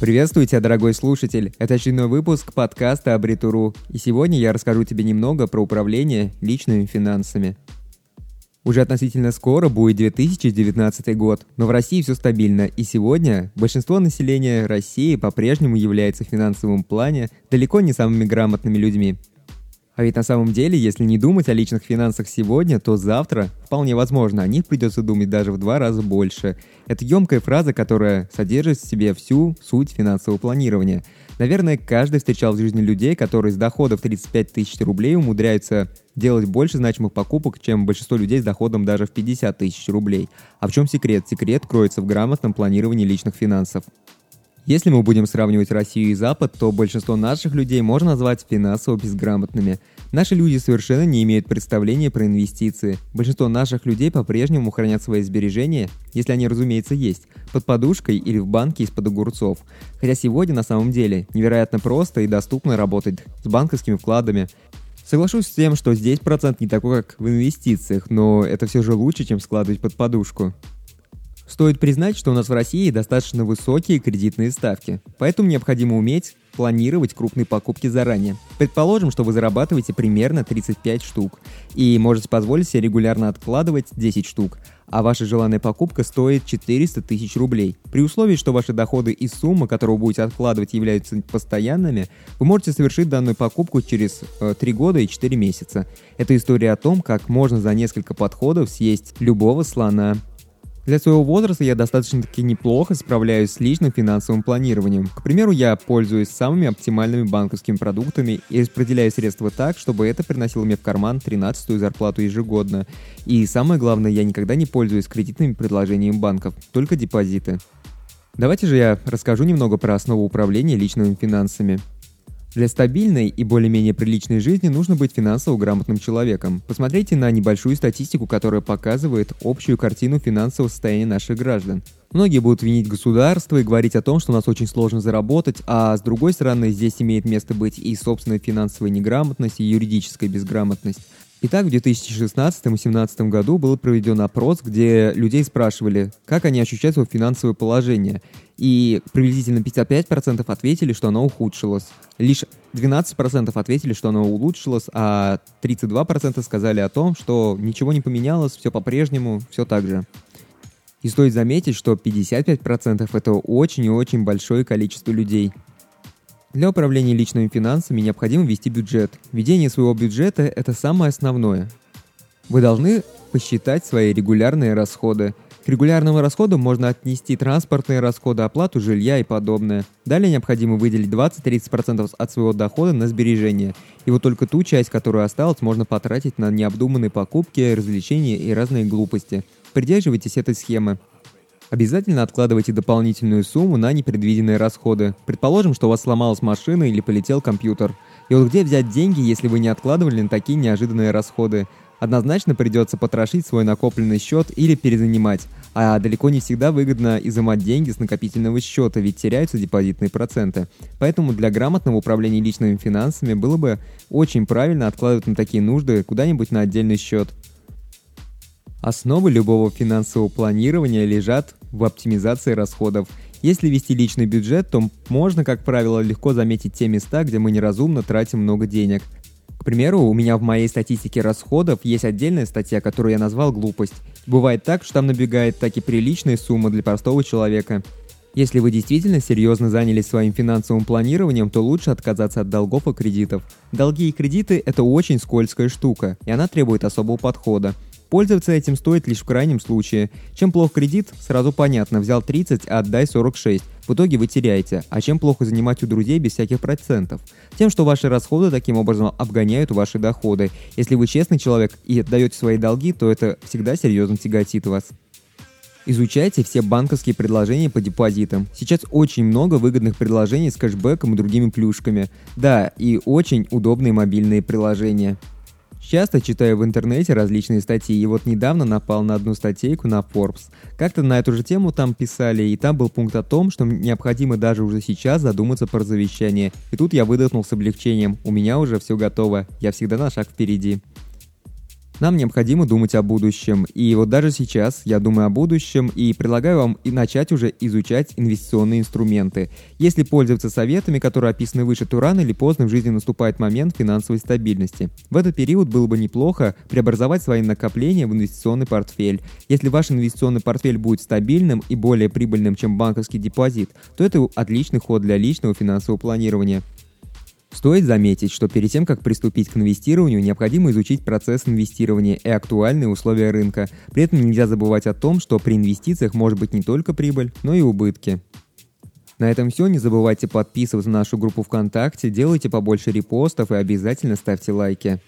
Приветствую тебя, дорогой слушатель. Это очередной выпуск подкаста Абритуру. И сегодня я расскажу тебе немного про управление личными финансами. Уже относительно скоро будет 2019 год, но в России все стабильно, и сегодня большинство населения России по-прежнему является в финансовом плане далеко не самыми грамотными людьми. А ведь на самом деле, если не думать о личных финансах сегодня, то завтра, вполне возможно, о них придется думать даже в два раза больше. Это емкая фраза, которая содержит в себе всю суть финансового планирования. Наверное, каждый встречал в жизни людей, которые с доходов 35 тысяч рублей умудряются делать больше значимых покупок, чем большинство людей с доходом даже в 50 тысяч рублей. А в чем секрет? Секрет кроется в грамотном планировании личных финансов. Если мы будем сравнивать Россию и Запад, то большинство наших людей можно назвать финансово безграмотными. Наши люди совершенно не имеют представления про инвестиции. Большинство наших людей по-прежнему хранят свои сбережения, если они, разумеется, есть, под подушкой или в банке из-под огурцов. Хотя сегодня на самом деле невероятно просто и доступно работать с банковскими вкладами. Соглашусь с тем, что здесь процент не такой, как в инвестициях, но это все же лучше, чем складывать под подушку. Стоит признать, что у нас в России достаточно высокие кредитные ставки, поэтому необходимо уметь планировать крупные покупки заранее. Предположим, что вы зарабатываете примерно 35 штук и можете позволить себе регулярно откладывать 10 штук, а ваша желанная покупка стоит 400 тысяч рублей. При условии, что ваши доходы и сумма, которую вы будете откладывать, являются постоянными, вы можете совершить данную покупку через э, 3 года и 4 месяца. Это история о том, как можно за несколько подходов съесть любого слона. Для своего возраста я достаточно-таки неплохо справляюсь с личным финансовым планированием. К примеру, я пользуюсь самыми оптимальными банковскими продуктами и распределяю средства так, чтобы это приносило мне в карман 13-ю зарплату ежегодно. И самое главное, я никогда не пользуюсь кредитными предложениями банков, только депозиты. Давайте же я расскажу немного про основу управления личными финансами. Для стабильной и более-менее приличной жизни нужно быть финансово грамотным человеком. Посмотрите на небольшую статистику, которая показывает общую картину финансового состояния наших граждан. Многие будут винить государство и говорить о том, что у нас очень сложно заработать, а с другой стороны здесь имеет место быть и собственная финансовая неграмотность, и юридическая безграмотность. Итак, в 2016 и 2017 году был проведен опрос, где людей спрашивали, как они ощущают свое финансовое положение. И приблизительно 55% ответили, что оно ухудшилось. Лишь 12% ответили, что оно улучшилось, а 32% сказали о том, что ничего не поменялось, все по-прежнему, все так же. И стоит заметить, что 55% это очень и очень большое количество людей – для управления личными финансами необходимо вести бюджет. Ведение своего бюджета – это самое основное. Вы должны посчитать свои регулярные расходы. К регулярным расходам можно отнести транспортные расходы, оплату жилья и подобное. Далее необходимо выделить 20-30% от своего дохода на сбережения. И вот только ту часть, которую осталась, можно потратить на необдуманные покупки, развлечения и разные глупости. Придерживайтесь этой схемы. Обязательно откладывайте дополнительную сумму на непредвиденные расходы. Предположим, что у вас сломалась машина или полетел компьютер. И вот где взять деньги, если вы не откладывали на такие неожиданные расходы? Однозначно придется потрошить свой накопленный счет или перезанимать. А далеко не всегда выгодно изымать деньги с накопительного счета, ведь теряются депозитные проценты. Поэтому для грамотного управления личными финансами было бы очень правильно откладывать на такие нужды куда-нибудь на отдельный счет. Основы любого финансового планирования лежат в оптимизации расходов. Если вести личный бюджет, то можно, как правило, легко заметить те места, где мы неразумно тратим много денег. К примеру, у меня в моей статистике расходов есть отдельная статья, которую я назвал «Глупость». Бывает так, что там набегает так и приличная сумма для простого человека. Если вы действительно серьезно занялись своим финансовым планированием, то лучше отказаться от долгов и кредитов. Долги и кредиты – это очень скользкая штука, и она требует особого подхода. Пользоваться этим стоит лишь в крайнем случае. Чем плох кредит, сразу понятно, взял 30, а отдай 46. В итоге вы теряете. А чем плохо занимать у друзей без всяких процентов? Тем, что ваши расходы таким образом обгоняют ваши доходы. Если вы честный человек и отдаете свои долги, то это всегда серьезно тяготит вас. Изучайте все банковские предложения по депозитам. Сейчас очень много выгодных предложений с кэшбэком и другими плюшками. Да, и очень удобные мобильные приложения. Часто читаю в интернете различные статьи, и вот недавно напал на одну статейку на Forbes. Как-то на эту же тему там писали, и там был пункт о том, что необходимо даже уже сейчас задуматься про завещание. И тут я выдохнул с облегчением. У меня уже все готово. Я всегда на шаг впереди. Нам необходимо думать о будущем. И вот даже сейчас я думаю о будущем и предлагаю вам и начать уже изучать инвестиционные инструменты. Если пользоваться советами, которые описаны выше, то рано или поздно в жизни наступает момент финансовой стабильности. В этот период было бы неплохо преобразовать свои накопления в инвестиционный портфель. Если ваш инвестиционный портфель будет стабильным и более прибыльным, чем банковский депозит, то это отличный ход для личного финансового планирования. Стоит заметить, что перед тем, как приступить к инвестированию, необходимо изучить процесс инвестирования и актуальные условия рынка. При этом нельзя забывать о том, что при инвестициях может быть не только прибыль, но и убытки. На этом все. Не забывайте подписываться на нашу группу ВКонтакте, делайте побольше репостов и обязательно ставьте лайки.